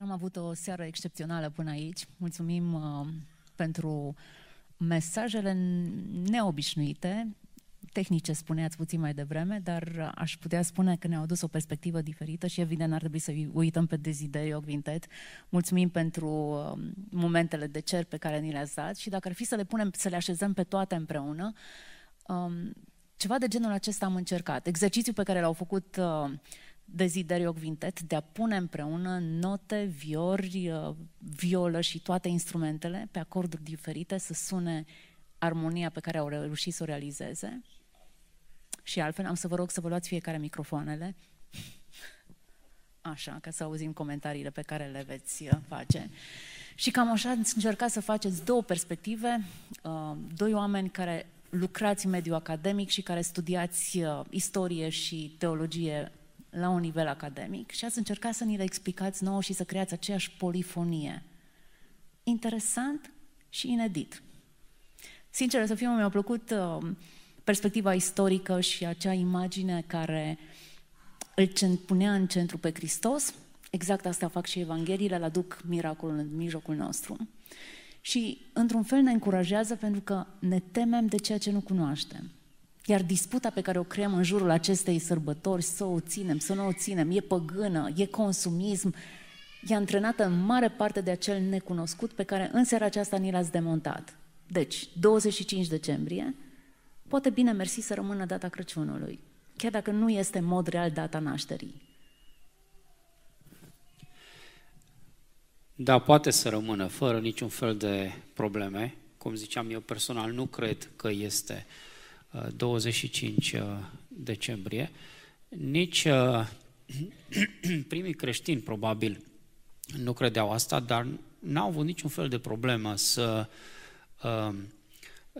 Am avut o seară excepțională până aici. Mulțumim uh, pentru mesajele neobișnuite, tehnice spuneați puțin mai devreme, dar aș putea spune că ne-au adus o perspectivă diferită și evident ar trebui să uităm pe Desiderio Quintet. Mulțumim pentru uh, momentele de cer pe care ni le-ați dat și dacă ar fi să le punem, să le așezăm pe toate împreună, um, ceva de genul acesta am încercat. Exercițiul pe care l-au făcut uh, Desiderio Quintet de a pune împreună note, viori, uh, violă și toate instrumentele pe acorduri diferite să sune armonia pe care au reușit să o realizeze. Și altfel am să vă rog să vă luați fiecare microfoanele. Așa, ca să auzim comentariile pe care le veți uh, face. Și cam așa ați încercat să faceți două perspective, uh, doi oameni care lucrați în mediul academic și care studiați istorie și teologie la un nivel academic și ați încercat să ni le explicați nouă și să creați aceeași polifonie. Interesant și inedit. Sincer să fiu, mi-a plăcut uh, perspectiva istorică și acea imagine care îl punea în centru pe Hristos. Exact asta fac și Evangheliile, le aduc miracolul în mijlocul nostru. Și, într-un fel, ne încurajează pentru că ne temem de ceea ce nu cunoaștem. Iar disputa pe care o creăm în jurul acestei sărbători, să o ținem, să nu o ținem, e păgână, e consumism, e antrenată în mare parte de acel necunoscut pe care în seara aceasta ni l-ați demontat. Deci, 25 decembrie, poate bine mersi să rămână data Crăciunului, chiar dacă nu este în mod real data nașterii. Da, poate să rămână fără niciun fel de probleme. Cum ziceam eu personal, nu cred că este 25 uh, decembrie. Nici uh, primii creștini, probabil, nu credeau asta, dar n-au avut niciun fel de problemă să Um,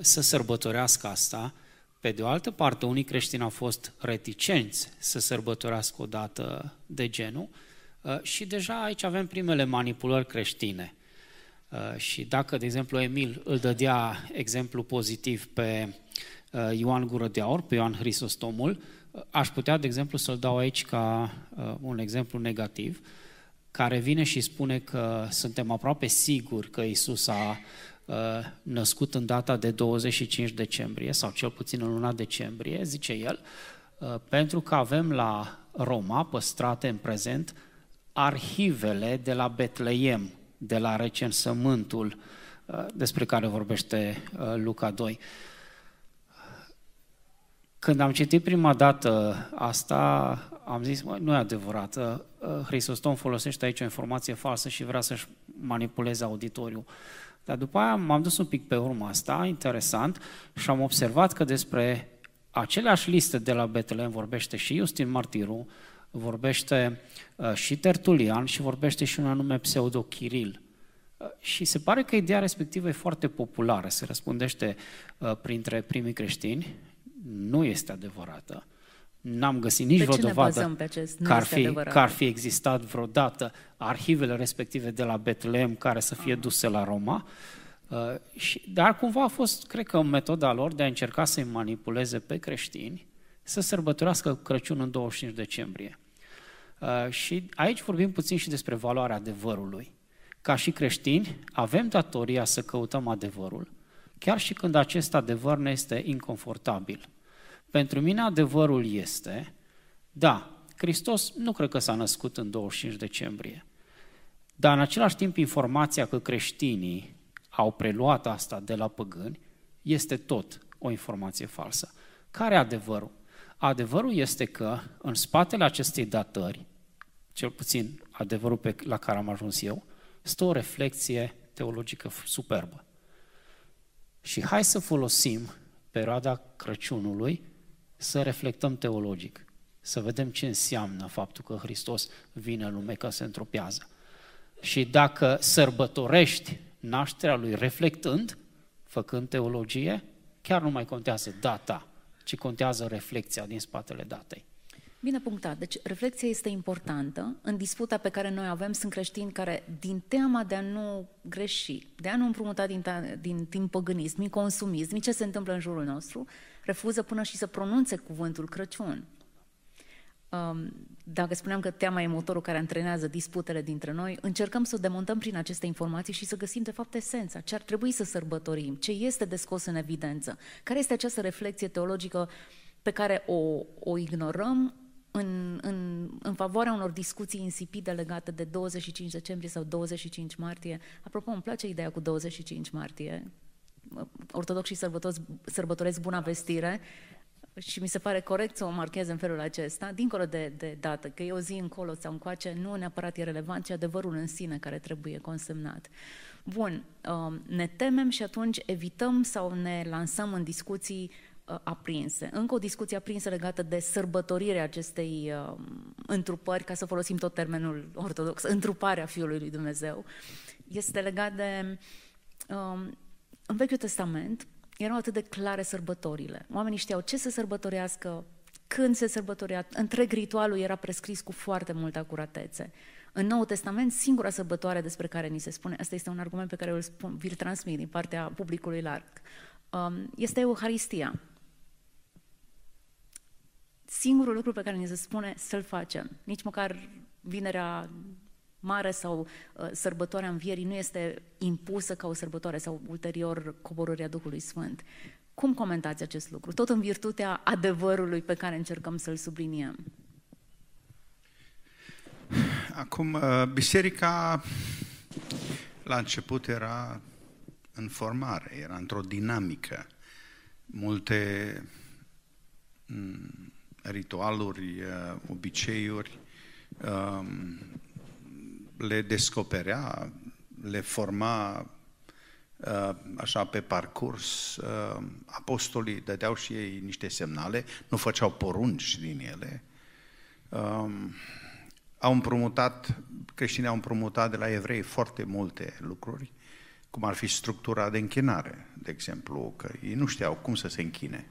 să sărbătorească asta. Pe de o altă parte, unii creștini au fost reticenți să sărbătorească o dată de genul uh, și deja aici avem primele manipulări creștine. Uh, și dacă, de exemplu, Emil îl dădea exemplu pozitiv pe uh, Ioan Gură de Aur, pe Ioan Hristostomul, aș putea, de exemplu, să-l dau aici ca un exemplu negativ, care vine și spune că suntem aproape siguri că Isus a Uh, născut în data de 25 decembrie, sau cel puțin în luna decembrie, zice el, uh, pentru că avem la Roma, păstrate în prezent, arhivele de la Betleem, de la recensământul uh, despre care vorbește Luca 2. Când am citit prima dată asta, am zis, mă, nu e adevărat, Hristostom folosește aici o informație falsă și vrea să-și manipuleze auditoriul. Dar după aia m-am dus un pic pe urma asta, interesant, și am observat că despre aceleași liste de la Betlehem vorbește și Justin Martiru, vorbește uh, și Tertulian și vorbește și un anume pseudo-Chiril. Uh, și se pare că ideea respectivă e foarte populară, se răspundește uh, printre primii creștini, nu este adevărată. N-am găsit nici vreo dovadă că ar, fi, că ar fi existat vreodată arhivele respective de la Betlehem care să fie duse la Roma. Uh, și, dar cumva a fost, cred că, metoda lor de a încerca să-i manipuleze pe creștini să sărbătorească Crăciunul în 25 decembrie. Uh, și aici vorbim puțin și despre valoarea adevărului. Ca și creștini, avem datoria să căutăm adevărul, chiar și când acest adevăr ne este inconfortabil. Pentru mine adevărul este, da, Hristos nu cred că s-a născut în 25 decembrie, dar în același timp informația că creștinii au preluat asta de la păgâni este tot o informație falsă. Care e adevărul? Adevărul este că în spatele acestei datări, cel puțin adevărul pe, la care am ajuns eu, stă o reflexie teologică superbă. Și hai să folosim perioada Crăciunului să reflectăm teologic, să vedem ce înseamnă faptul că Hristos vine în lume ca să întropează. Și dacă sărbătorești nașterea lui reflectând, făcând teologie, chiar nu mai contează data, ci contează reflexia din spatele datei. Bine punctat. Deci reflexia este importantă. În disputa pe care noi avem sunt creștini care, din teama de a nu greși, de a nu împrumuta din, din timp păgânism, din consumism, din ce se întâmplă în jurul nostru, refuză până și să pronunțe cuvântul Crăciun. Um, dacă spuneam că teama e motorul care antrenează disputele dintre noi, încercăm să o demontăm prin aceste informații și să găsim de fapt esența, ce ar trebui să sărbătorim, ce este de scos în evidență, care este această reflexie teologică pe care o, o ignorăm în, în, în favoarea unor discuții insipide legate de 25 decembrie sau 25 martie. Apropo, îmi place ideea cu 25 martie. Ortodoxii sărbătoresc buna vestire și mi se pare corect să o marchez în felul acesta, dincolo de, de dată, că e o zi încolo sau încoace, nu neapărat e relevant, ci adevărul în sine care trebuie consemnat. Bun, um, ne temem și atunci evităm sau ne lansăm în discuții uh, aprinse. Încă o discuție aprinsă legată de sărbătorirea acestei um, întrupări, ca să folosim tot termenul ortodox, întruparea Fiului lui Dumnezeu, este legat de... Um, în Vechiul Testament, erau atât de clare sărbătorile. Oamenii știau ce să sărbătorească, când se sărbătorea, întreg ritualul era prescris cu foarte multă acuratețe. În Noul Testament, singura sărbătoare despre care ni se spune, asta este un argument pe care îl spun, vi-l transmit din partea publicului larg, um, este Euharistia. Singurul lucru pe care ni se spune să-l facem, nici măcar vinerea mare sau uh, sărbătoarea învierii nu este impusă ca o sărbătoare sau ulterior coborârea Duhului Sfânt. Cum comentați acest lucru? Tot în virtutea adevărului pe care încercăm să-l subliniem. Acum, uh, biserica la început era în formare, era într-o dinamică. Multe mm, ritualuri, uh, obiceiuri, um, le descoperea, le forma uh, așa pe parcurs. Uh, apostolii dădeau și ei niște semnale, nu făceau porunci din ele. Um, au împrumutat, creștinii au împrumutat de la evrei foarte multe lucruri, cum ar fi structura de închinare, de exemplu, că ei nu știau cum să se închine.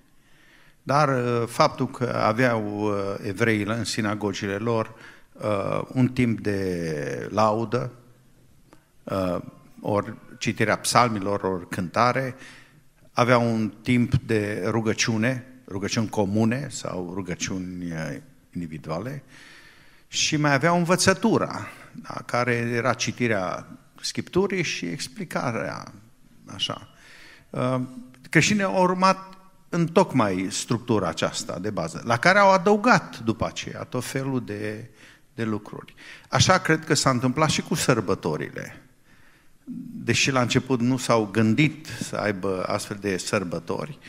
Dar uh, faptul că aveau evrei în sinagogile lor uh, un timp de laudă, uh, ori citirea psalmilor, ori cântare, avea un timp de rugăciune, rugăciuni comune sau rugăciuni uh, individuale și mai avea învățătura, da, care era citirea Scripturii și explicarea, așa. Uh, creștinii au urmat în tocmai structura aceasta de bază, la care au adăugat după aceea tot felul de de lucruri. Așa cred că s-a întâmplat și cu sărbătorile. Deși la început nu s-au gândit să aibă astfel de sărbători,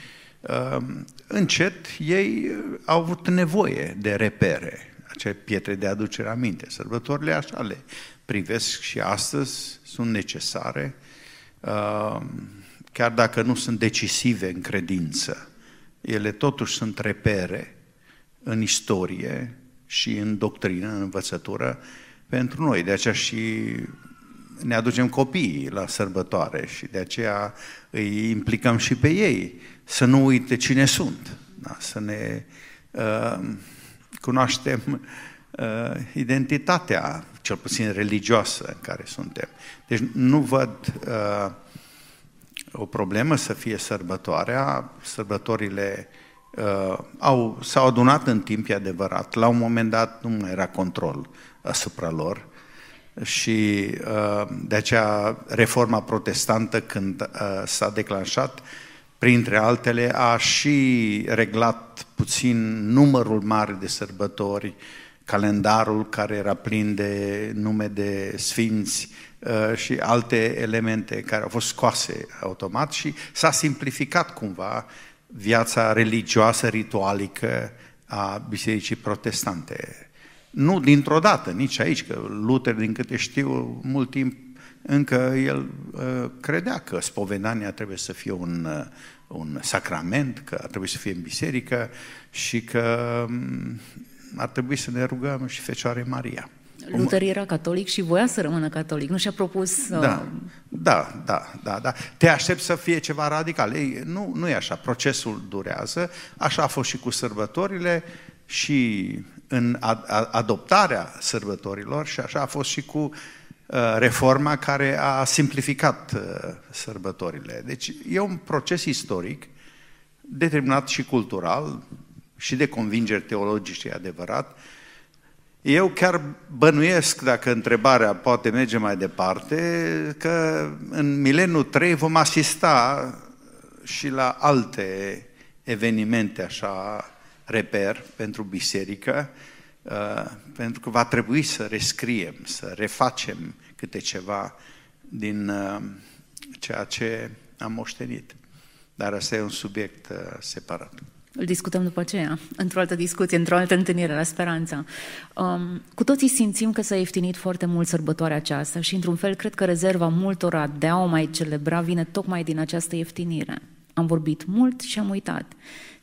um, încet ei au avut nevoie de repere, acele pietre de aducere aminte. Sărbătorile așa le privesc și astăzi, sunt necesare, um, chiar dacă nu sunt decisive în credință. Ele totuși sunt repere în istorie, și în doctrină, în învățătură, pentru noi. De aceea și ne aducem copiii la sărbătoare și de aceea îi implicăm și pe ei să nu uite cine sunt, da? să ne uh, cunoaștem uh, identitatea, cel puțin religioasă în care suntem. Deci nu văd uh, o problemă să fie sărbătoarea, sărbătorile uh, au, s-au adunat în timp, e adevărat. La un moment dat nu mai era control asupra lor și uh, de aceea reforma protestantă când uh, s-a declanșat, printre altele, a și reglat puțin numărul mare de sărbători, calendarul care era plin de nume de sfinți uh, și alte elemente care au fost scoase automat și s-a simplificat cumva viața religioasă, ritualică a Bisericii Protestante. Nu dintr-o dată, nici aici, că Luther, din câte știu, mult timp încă el uh, credea că spovedania trebuie să fie un, uh, un sacrament, că ar trebui să fie în biserică și că um, ar trebui să ne rugăm și Fecioare Maria. Luther era catolic și voia să rămână catolic, nu și-a propus... Uh... Da, da, da, da, da. Te aștept să fie ceva radical. Ei, nu, nu e așa, procesul durează, așa a fost și cu sărbătorile și în adoptarea sărbătorilor și așa a fost și cu uh, reforma care a simplificat uh, sărbătorile. Deci e un proces istoric determinat și cultural și de convingeri teologice, adevărat, Eu chiar bănuiesc, dacă întrebarea poate merge mai departe, că în mileniul 3 vom asista și la alte evenimente așa reper pentru biserică, uh, pentru că va trebui să rescriem, să refacem câte ceva din uh, ceea ce am moștenit. Dar asta e un subiect uh, separat. Îl discutăm după aceea, într-o altă discuție, într-o altă întâlnire la Speranța. Um, cu toții simțim că s-a ieftinit foarte mult sărbătoarea aceasta și, într-un fel, cred că rezerva multora de a o mai celebra vine tocmai din această ieftinire. Am vorbit mult și am uitat.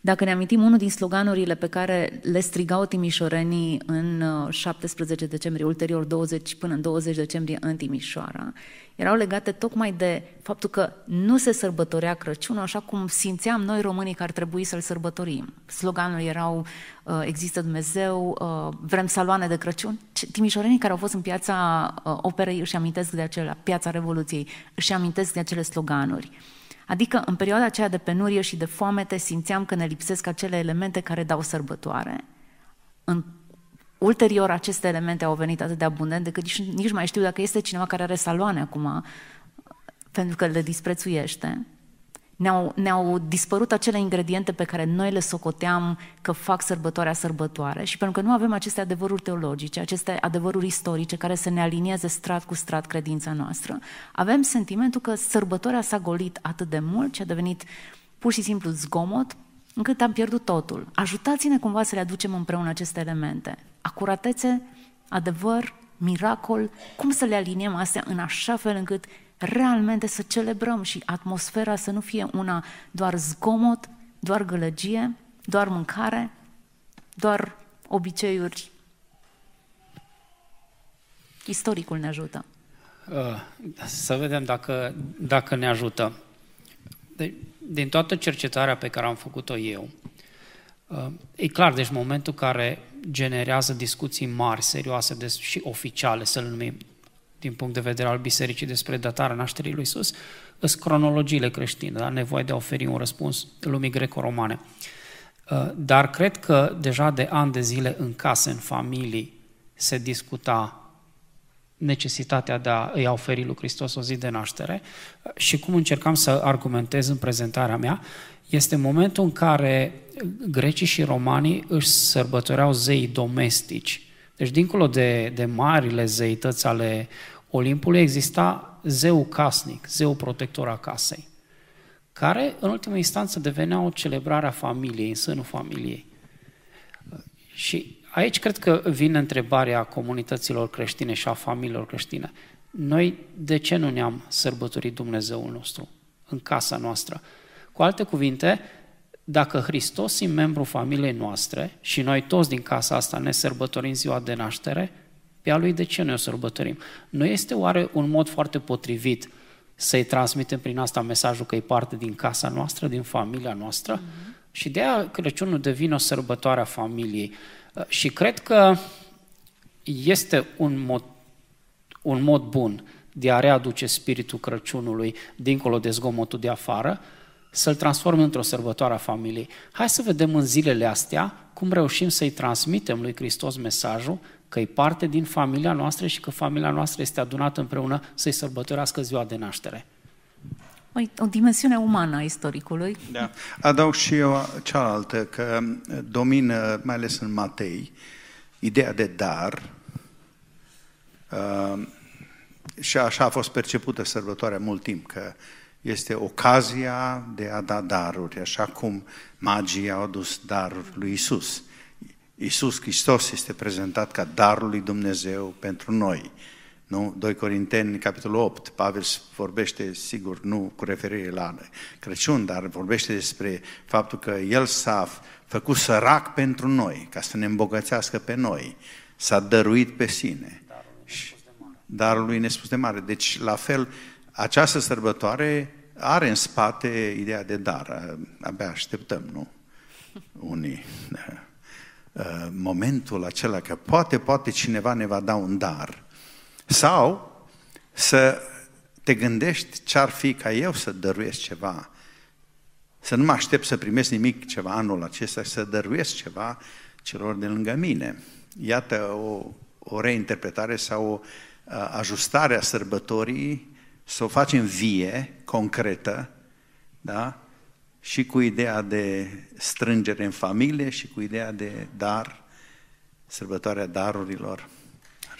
Dacă ne amintim, unul din sloganurile pe care le strigau timișorenii în 17 uh, decembrie, ulterior 20 până în 20 decembrie în Timișoara, erau legate tocmai de faptul că nu se sărbătorea Crăciunul așa cum simțeam noi românii că ar trebui să-l sărbătorim. Sloganul erau uh, există Dumnezeu, uh, vrem saloane de Crăciun. Timișorenii care au fost în piața operei își amintesc de acelea, piața Revoluției, își amintesc de acele sloganuri. Adică în perioada aceea de penurie și de foamete simțeam că ne lipsesc acele elemente care dau sărbătoare. În ulterior aceste elemente au venit atât de abundent decât nici, nici mai știu dacă este cineva care are saloane acum pentru că le disprețuiește ne-au, ne-au dispărut acele ingrediente pe care noi le socoteam că fac sărbătoarea sărbătoare și pentru că nu avem aceste adevăruri teologice, aceste adevăruri istorice care să ne alinieze strat cu strat credința noastră, avem sentimentul că sărbătoarea s-a golit atât de mult și a devenit pur și simplu zgomot, încât am pierdut totul. Ajutați-ne cumva să le aducem împreună aceste elemente. Acuratețe, adevăr, miracol, cum să le aliniem astea în așa fel încât realmente să celebrăm și atmosfera să nu fie una doar zgomot, doar gălăgie, doar mâncare, doar obiceiuri. Istoricul ne ajută. Uh, să vedem dacă, dacă ne ajută. De, din toată cercetarea pe care am făcut-o eu, uh, e clar, deci momentul care generează discuții mari, serioase de, și oficiale, să le numim, din punct de vedere al bisericii despre datarea nașterii lui Isus, sunt cronologiile creștine, da? nevoie de a oferi un răspuns lumii greco-romane. Uh, dar cred că deja de ani de zile în case, în familii, se discuta necesitatea de a îi oferi lui Hristos o zi de naștere și cum încercam să argumentez în prezentarea mea, este momentul în care grecii și romanii își sărbătoreau zei domestici. Deci, dincolo de, de marile zeități ale Olimpului exista zeu casnic, zeu protector a casei, care în ultimă instanță devenea o celebrare a familiei, în sânul familiei. Și aici cred că vine întrebarea comunităților creștine și a familiilor creștine. Noi de ce nu ne-am sărbătorit Dumnezeul nostru în casa noastră? Cu alte cuvinte, dacă Hristos e membru familiei noastre și noi toți din casa asta ne sărbătorim ziua de naștere, pe a lui de ce noi o sărbătorim? Nu este oare un mod foarte potrivit să-i transmitem prin asta mesajul că e parte din casa noastră, din familia noastră? Mm-hmm. Și de aia Crăciunul devine o sărbătoare a familiei. Uh, și cred că este un mod, un mod bun de a readuce spiritul Crăciunului dincolo de zgomotul de afară, să-l transforme într-o sărbătoare a familiei. Hai să vedem în zilele astea cum reușim să-i transmitem lui Hristos mesajul că e parte din familia noastră și că familia noastră este adunată împreună să-i sărbătorească ziua de naștere. O dimensiune umană a istoricului. Da. Adaug și eu cealaltă, că domină, mai ales în Matei, ideea de dar, uh, și așa a fost percepută sărbătoarea mult timp, că este ocazia de a da daruri, așa cum magii au adus daruri lui Isus. Iisus Hristos este prezentat ca darul lui Dumnezeu pentru noi. Nu? 2 Corinteni, capitolul 8, Pavel vorbește, sigur, nu cu referire la Crăciun, dar vorbește despre faptul că El s-a făcut sărac pentru noi, ca să ne îmbogățească pe noi. S-a dăruit pe sine. Darul lui nespus de mare. Deci, la fel, această sărbătoare are în spate ideea de dar. Abia așteptăm, nu? Unii Uh, momentul acela că poate, poate cineva ne va da un dar. Sau să te gândești ce-ar fi ca eu să dăruiesc ceva. Să nu mă aștept să primesc nimic ceva anul acesta, să dăruiesc ceva celor de lângă mine. iată o, o reinterpretare sau o uh, ajustare a sărbătorii, să o facem vie, concretă, da? Și cu ideea de strângere în familie și cu ideea de dar, sărbătoarea darurilor.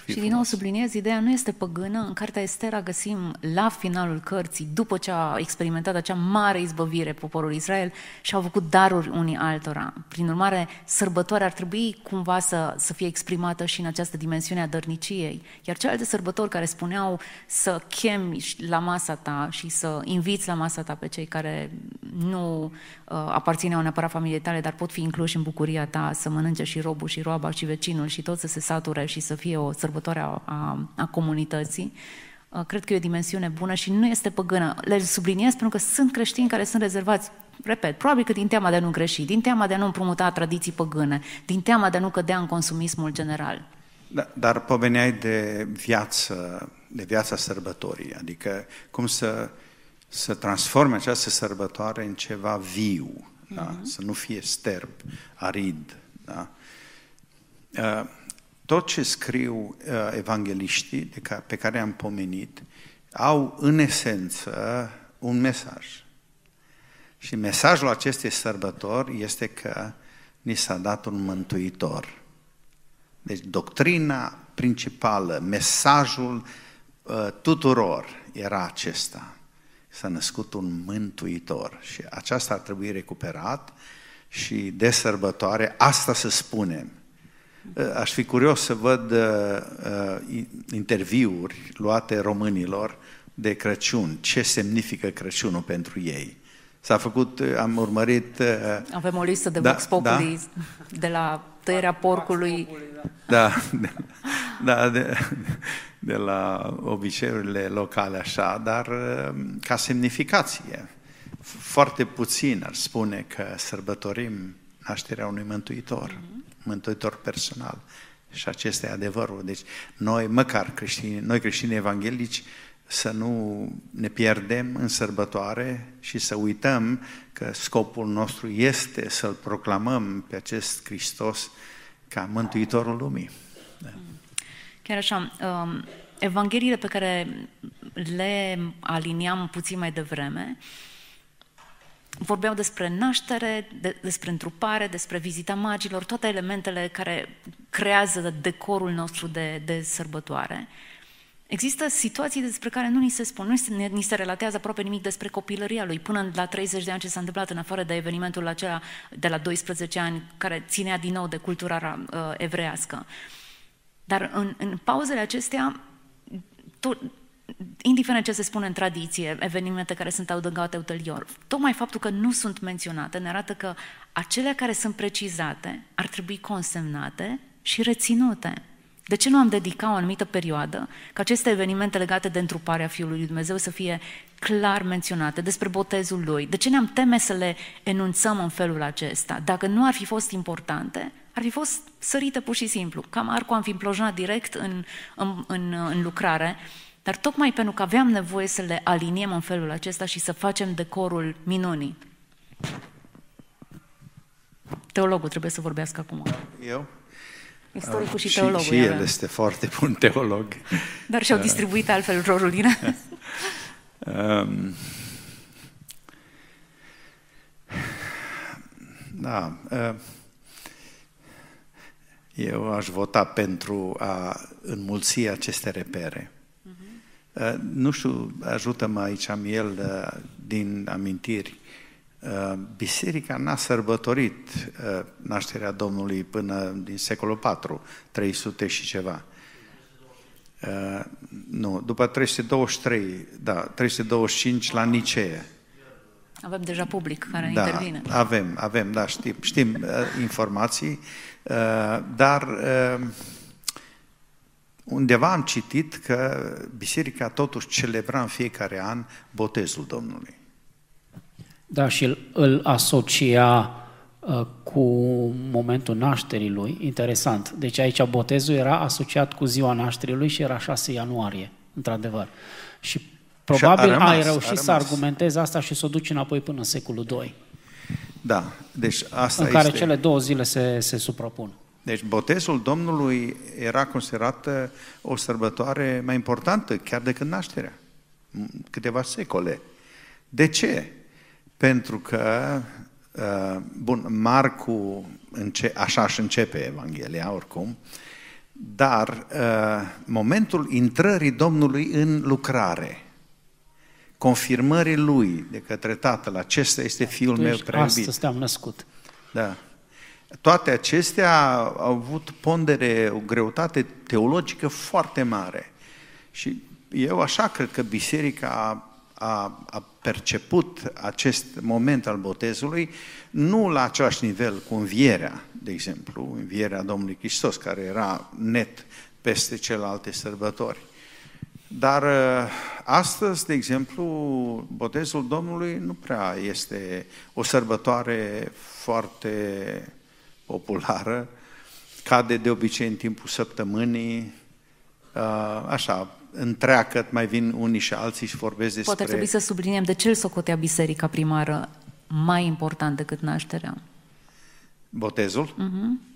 Și din nou subliniez, ideea nu este păgână. În cartea Estera găsim la finalul cărții, după ce a experimentat acea mare izbăvire poporul Israel și au făcut daruri unii altora. Prin urmare, sărbătoarea ar trebui cumva să, să fie exprimată și în această dimensiune a dărniciei. Iar celelalte sărbători care spuneau să chemi la masa ta și să inviți la masa ta pe cei care nu uh, aparțineau neapărat familiei tale, dar pot fi incluși în bucuria ta, să mănânce și robul și roaba și vecinul și tot să se sature și să fie o sărbătoare sărbătoare a, a, a comunității. Uh, cred că e o dimensiune bună și nu este păgână. Le subliniez pentru că sunt creștini care sunt rezervați, repet, probabil că din teama de a nu greși, din teama de a nu împrumuta tradiții păgâne, din teama de a nu cădea în consumismul general. Da, dar poveneai de viață, de viața sărbătorii, adică cum să, să transforme această sărbătoare în ceva viu, mm-hmm. da? Mhm. să nu fie sterb, arid. Da? Uh, tot ce scriu uh, evangeliștii de ca, pe care am pomenit au în esență un mesaj. Și mesajul acestei sărbători este că ni s-a dat un mântuitor. Deci doctrina principală, mesajul uh, tuturor era acesta. S-a născut un mântuitor și aceasta ar trebui recuperat și de sărbătoare asta să spunem Eh, aș fi curios să văd uh, interviuri luate românilor de Crăciun. Ce semnifică Crăciunul pentru ei? S-a făcut, am urmărit... Uh, Avem o listă de da, Vox Populi da? de la tăierea porcului. Da, de, da de, de la obiceiurile locale așa, dar ca semnificație. Foarte puțin ar spune că sărbătorim nașterea unui mântuitor. Mm-hmm mântuitor personal. Și acesta e adevărul. Deci noi, măcar creștini, noi creștini evanghelici, să nu ne pierdem în sărbătoare și să uităm că scopul nostru este să-L proclamăm pe acest Hristos ca Mântuitorul lumii. Da. Chiar așa, um, Evangheliile pe care le aliniam puțin mai devreme, vorbeau despre naștere, de, despre întrupare, despre vizita magilor, toate elementele care creează decorul nostru de, de sărbătoare. Există situații despre care nu ni se spun, nu ni se relatează aproape nimic despre copilăria lui, până la 30 de ani ce s-a întâmplat în afară de evenimentul acela de la 12 ani, care ținea din nou de cultura uh, evrească. Dar în, în pauzele acestea, tot, indiferent ce se spune în tradiție, evenimente care sunt adăugate ulterior, tocmai faptul că nu sunt menționate ne arată că acelea care sunt precizate ar trebui consemnate și reținute. De ce nu am dedicat o anumită perioadă ca aceste evenimente legate de întruparea Fiului lui Dumnezeu să fie clar menționate, despre botezul Lui? De ce ne-am teme să le enunțăm în felul acesta? Dacă nu ar fi fost importante, ar fi fost sărite pur și simplu. Cam Arcu am fi implojat direct în, în, în, în lucrare dar tocmai pentru că aveam nevoie să le aliniem în felul acesta și să facem decorul minunii. Teologul trebuie să vorbească acum. Eu? Istoricul și, și teologul. Și el este foarte bun teolog. Dar și-au distribuit altfel rolurile. um, da. Uh, eu aș vota pentru a înmulți aceste repere. Uh, nu știu, ajută-mă aici, am el uh, din amintiri. Uh, biserica n-a sărbătorit nașterea Domnului până din secolul IV, 300 și ceva. Nu, după 323, da, 325 la Nicee. Avem deja public care da, intervine. Avem, avem, da, știm, știm informații, dar Undeva am citit că biserica totuși celebra în fiecare an botezul Domnului. Da, și îl, îl asocia uh, cu momentul nașterii lui. Interesant. Deci aici botezul era asociat cu ziua nașterii lui și era 6 ianuarie, într-adevăr. Și probabil și a rămas, ai reușit să argumentezi asta și să o duci înapoi până în secolul II. Da, deci asta În care este... cele două zile se, se suprapun. Deci botezul Domnului era considerată o sărbătoare mai importantă chiar decât nașterea. Câteva secole. De ce? Pentru că, uh, bun, Marcu, înce- așa își începe Evanghelia oricum, dar uh, momentul intrării Domnului în lucrare, confirmării Lui de către Tatăl, acesta este Fiul meu prea iubit. Astăzi te-am născut. Da. Toate acestea au avut pondere, o greutate teologică foarte mare. Și eu așa cred că biserica a, a, a perceput acest moment al botezului nu la același nivel cu învierea, de exemplu, învierea Domnului Hristos, care era net peste celelalte sărbători. Dar uh, astăzi, de exemplu, botezul Domnului nu prea este o sărbătoare foarte populară, cade de obicei în timpul săptămânii, uh, așa, întreagă, mai vin unii și alții și vorbesc despre... Poate ar trebui să subliniem de ce îl socotea biserica primară mai important decât nașterea. Botezul? Uh-huh.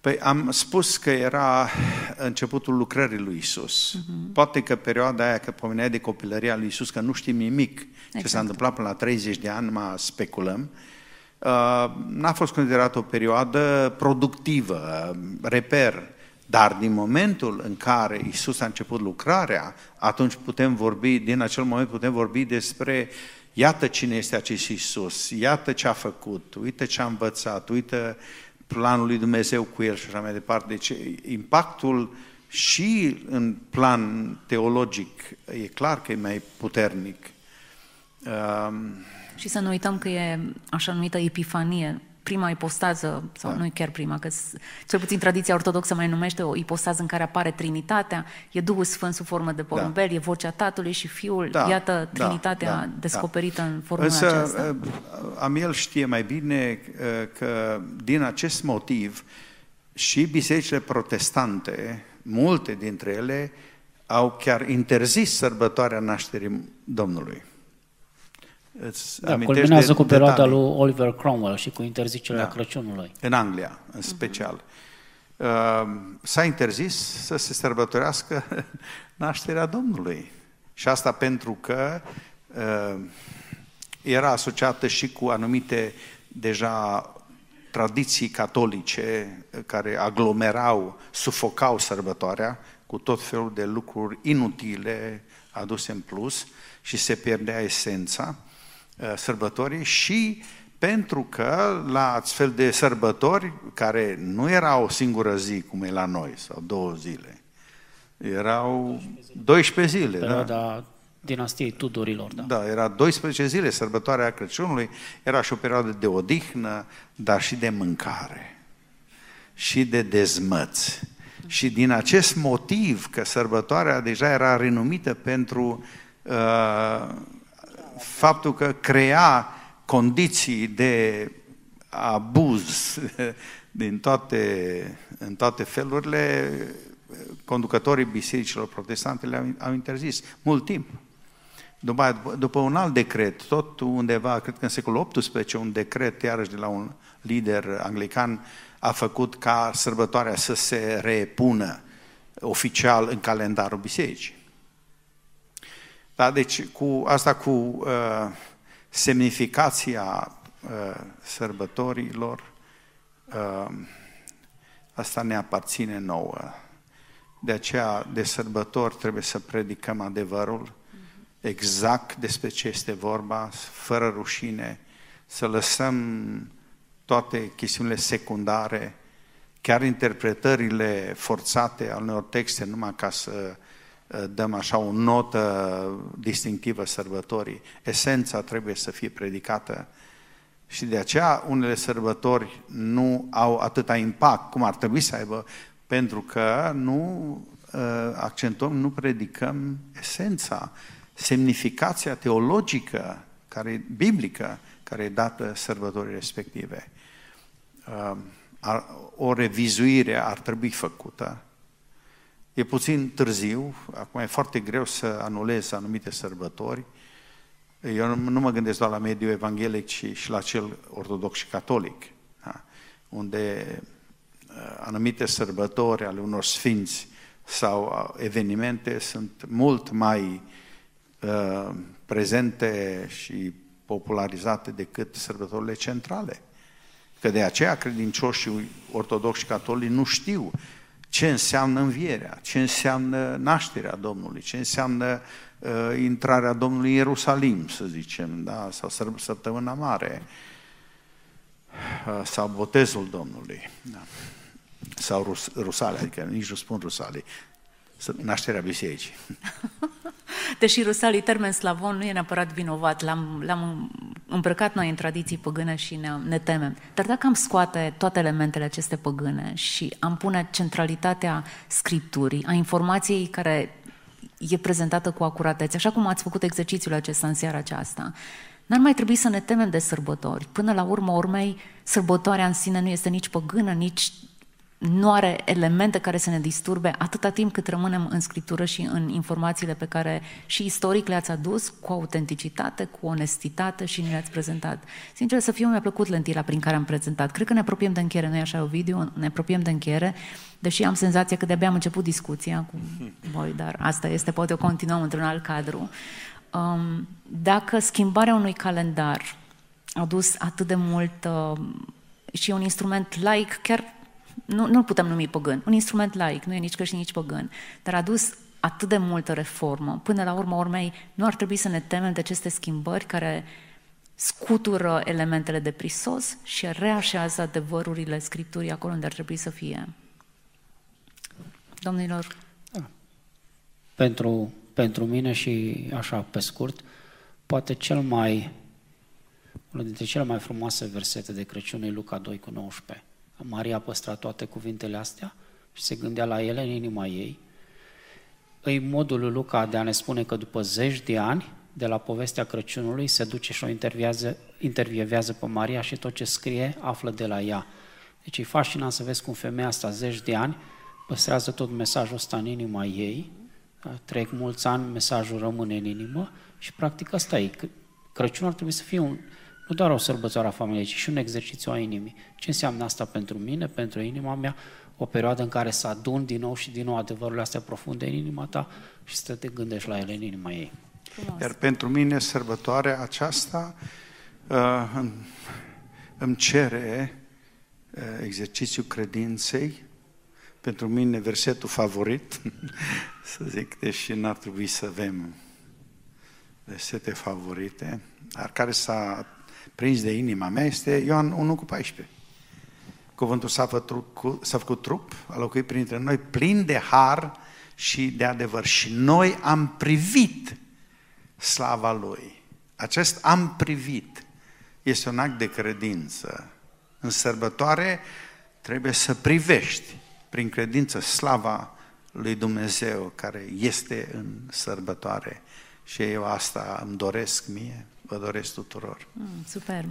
Păi am spus că era începutul lucrării lui Isus. Uh-huh. Poate că perioada aia, că pomeneai de copilăria lui Isus, că nu știm nimic exact. ce s-a întâmplat până la 30 de ani, mă speculăm, uh, n-a fost considerată o perioadă productivă, reper, dar din momentul în care Isus a început lucrarea, atunci putem vorbi, din acel moment putem vorbi despre iată cine este acest Isus, iată ce a făcut, uite ce a învățat, uite planul lui Dumnezeu cu el și așa mai departe. Deci impactul și în plan teologic e clar că e mai puternic. Um, și să nu uităm că e așa numită epifanie, prima ipostază, sau da. nu chiar prima, că cel puțin tradiția ortodoxă mai numește o ipostază în care apare Trinitatea, e Duhul Sfânt sub formă de porumbel, da. e vocea Tatălui și Fiul, da. iată da. Trinitatea da. descoperită da. în formă Însă, aceasta. Uh, Amiel știe mai bine uh, că din acest motiv și bisericile protestante, multe dintre ele, au chiar interzis sărbătoarea nașterii Domnului. Îți da, culminează cu perioada lui Oliver Cromwell și cu interzicerea da. Crăciunului. În Anglia, în special. Uh-huh. S-a interzis să se sărbătorească nașterea Domnului. Și asta pentru că uh, era asociată și cu anumite deja tradiții catolice care aglomerau, sufocau sărbătoarea cu tot felul de lucruri inutile aduse în plus și se pierdea esența. Uh, sărbătorii și pentru că la astfel de sărbători, care nu era o singură zi, cum e la noi, sau două zile, erau 12 zile. Da. Perioada da? dinastiei Tudorilor. Da. da, era 12 zile, sărbătoarea Crăciunului, era și o perioadă de odihnă, dar și de mâncare și de dezmăți. Și din acest motiv, că sărbătoarea deja era renumită pentru uh, faptul că crea condiții de abuz din toate, în toate felurile, conducătorii bisericilor protestante le-au au interzis mult timp. După, după un alt decret, tot undeva, cred că în secolul XVIII, un decret, iarăși de la un lider anglican, a făcut ca sărbătoarea să se repună oficial în calendarul bisericii. Da? Deci cu asta cu uh, semnificația uh, sărbătorilor, uh, asta ne aparține nouă. De aceea, de sărbători trebuie să predicăm adevărul, exact despre ce este vorba, fără rușine, să lăsăm toate chestiunile secundare, chiar interpretările forțate al unor texte numai ca să Eh, dăm așa o notă distinctivă sărbătorii. Esența trebuie să fie predicată și de aceea unele sărbători nu au atâta impact cum ar trebui să aibă, pentru că nu eh, accentuăm, nu predicăm esența, semnificația teologică, care, biblică, care e dată sărbătorii respective. Eh, o revizuire ar trebui făcută E puțin târziu, acum e foarte greu să anulez anumite sărbători. Eu nu mă gândesc doar la mediul evanghelic, ci și la cel ortodox și catolic, da? unde anumite sărbători ale unor sfinți sau evenimente sunt mult mai uh, prezente și popularizate decât sărbătorile centrale. Că de aceea credincioșii ortodoxi și catolici nu știu ce înseamnă învierea, ce înseamnă nașterea Domnului, ce înseamnă uh, intrarea Domnului în Ierusalim, să zicem, da? sau săptămâna mare, uh, sau botezul Domnului, da? sau Rus, Rusale, adică nici nu spun Rusale, nașterea bisericii. Deși Rusalii, termen slavon, nu e neapărat vinovat, l-am, l-am îmbrăcat noi în tradiții păgâne și ne, ne temem. Dar dacă am scoate toate elementele aceste păgâne și am pune centralitatea scripturii, a informației care e prezentată cu acuratețe, așa cum ați făcut exercițiul acesta în seara aceasta, N-ar mai trebui să ne temem de sărbători. Până la urmă urmei, sărbătoarea în sine nu este nici păgână, nici nu are elemente care să ne disturbe atâta timp cât rămânem în scriptură și în informațiile pe care și istoric le-ați adus cu autenticitate, cu onestitate și ne le-ați prezentat. Sincer să fiu, mi-a plăcut lentila prin care am prezentat. Cred că ne apropiem de încheiere, nu-i așa, video, Ne apropiem de încheiere, deși am senzația că de-abia am început discuția cu voi, dar asta este, poate o continuăm într-un alt cadru. Um, dacă schimbarea unui calendar a dus atât de mult uh, și un instrument laic, chiar nu, nu-l putem numi păgân, un instrument laic, nu e nici creștin, nici păgân, dar a dus atât de multă reformă. Până la urmă, urmei, nu ar trebui să ne temem de aceste schimbări care scutură elementele de prisos și reașează adevărurile Scripturii acolo unde ar trebui să fie. Domnilor? Da. Pentru, pentru mine și așa pe scurt, poate cel mai, unul dintre cele mai frumoase versete de Crăciun e Luca 2 cu 19. Maria a păstrat toate cuvintele astea și se gândea la ele în inima ei. Îi modul lui Luca de a ne spune că după zeci de ani de la povestea Crăciunului se duce și o intervievează pe Maria și tot ce scrie află de la ea. Deci e fascinant să vezi cum femeia asta zeci de ani păstrează tot mesajul ăsta în inima ei, trec mulți ani, mesajul rămâne în inimă și practic asta e. Crăciunul ar trebui să fie un, nu doar o sărbătoare a familiei, ci și un exercițiu a inimii. Ce înseamnă asta pentru mine, pentru inima mea? O perioadă în care să adun din nou și din nou adevărurile astea profunde în inima ta și să te gândești la ele în inima ei. Frumos. Iar pentru mine sărbătoarea aceasta uh, îmi cere uh, exercițiul credinței, pentru mine versetul favorit, să zic, deși n-ar trebui să avem versete favorite, dar care s-a prins de inima mea este Ioan 1 cu 14. Cuvântul s-a făcut, s-a făcut trup, a locuit printre noi, plin de har și de adevăr. Și noi am privit slava Lui. Acest am privit este un act de credință. În sărbătoare trebuie să privești prin credință slava lui Dumnezeu care este în sărbătoare. Și eu asta îmi doresc mie vă doresc tuturor. Mm, super.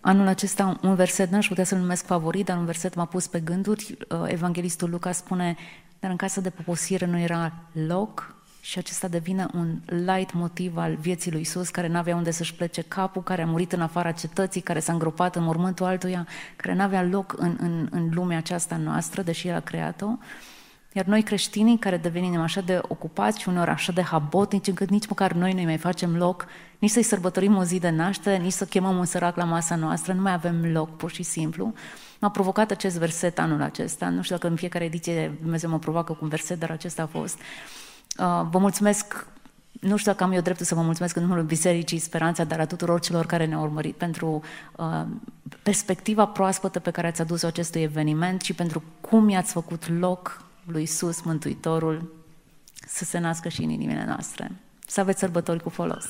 Anul acesta un verset, n-aș putea să-l numesc favorit, dar un verset m-a pus pe gânduri. Uh, Evanghelistul Luca spune, dar în casă de poposire nu era loc și acesta devine un light motiv al vieții lui Isus, care n-avea unde să-și plece capul, care a murit în afara cetății, care s-a îngropat în mormântul altuia, care n-avea loc în, în, în lumea aceasta noastră, deși el a creat-o. Iar noi creștinii, care devenim așa de ocupați și uneori așa de habotnici, încât nici măcar noi nu mai facem loc, nici să-i sărbătorim o zi de naștere, nici să chemăm un sărac la masa noastră, nu mai avem loc, pur și simplu. M-a provocat acest verset anul acesta. Nu știu dacă în fiecare ediție Dumnezeu mă provoacă cu un verset, dar acesta a fost. Uh, vă mulțumesc nu știu dacă am eu dreptul să vă mulțumesc în numărul Bisericii Speranța, dar a tuturor celor care ne-au urmărit pentru uh, perspectiva proaspătă pe care ați adus-o acestui eveniment și pentru cum i-ați făcut loc lui Isus, Mântuitorul, să se nască și în inimile noastre. Să aveți sărbători cu folos!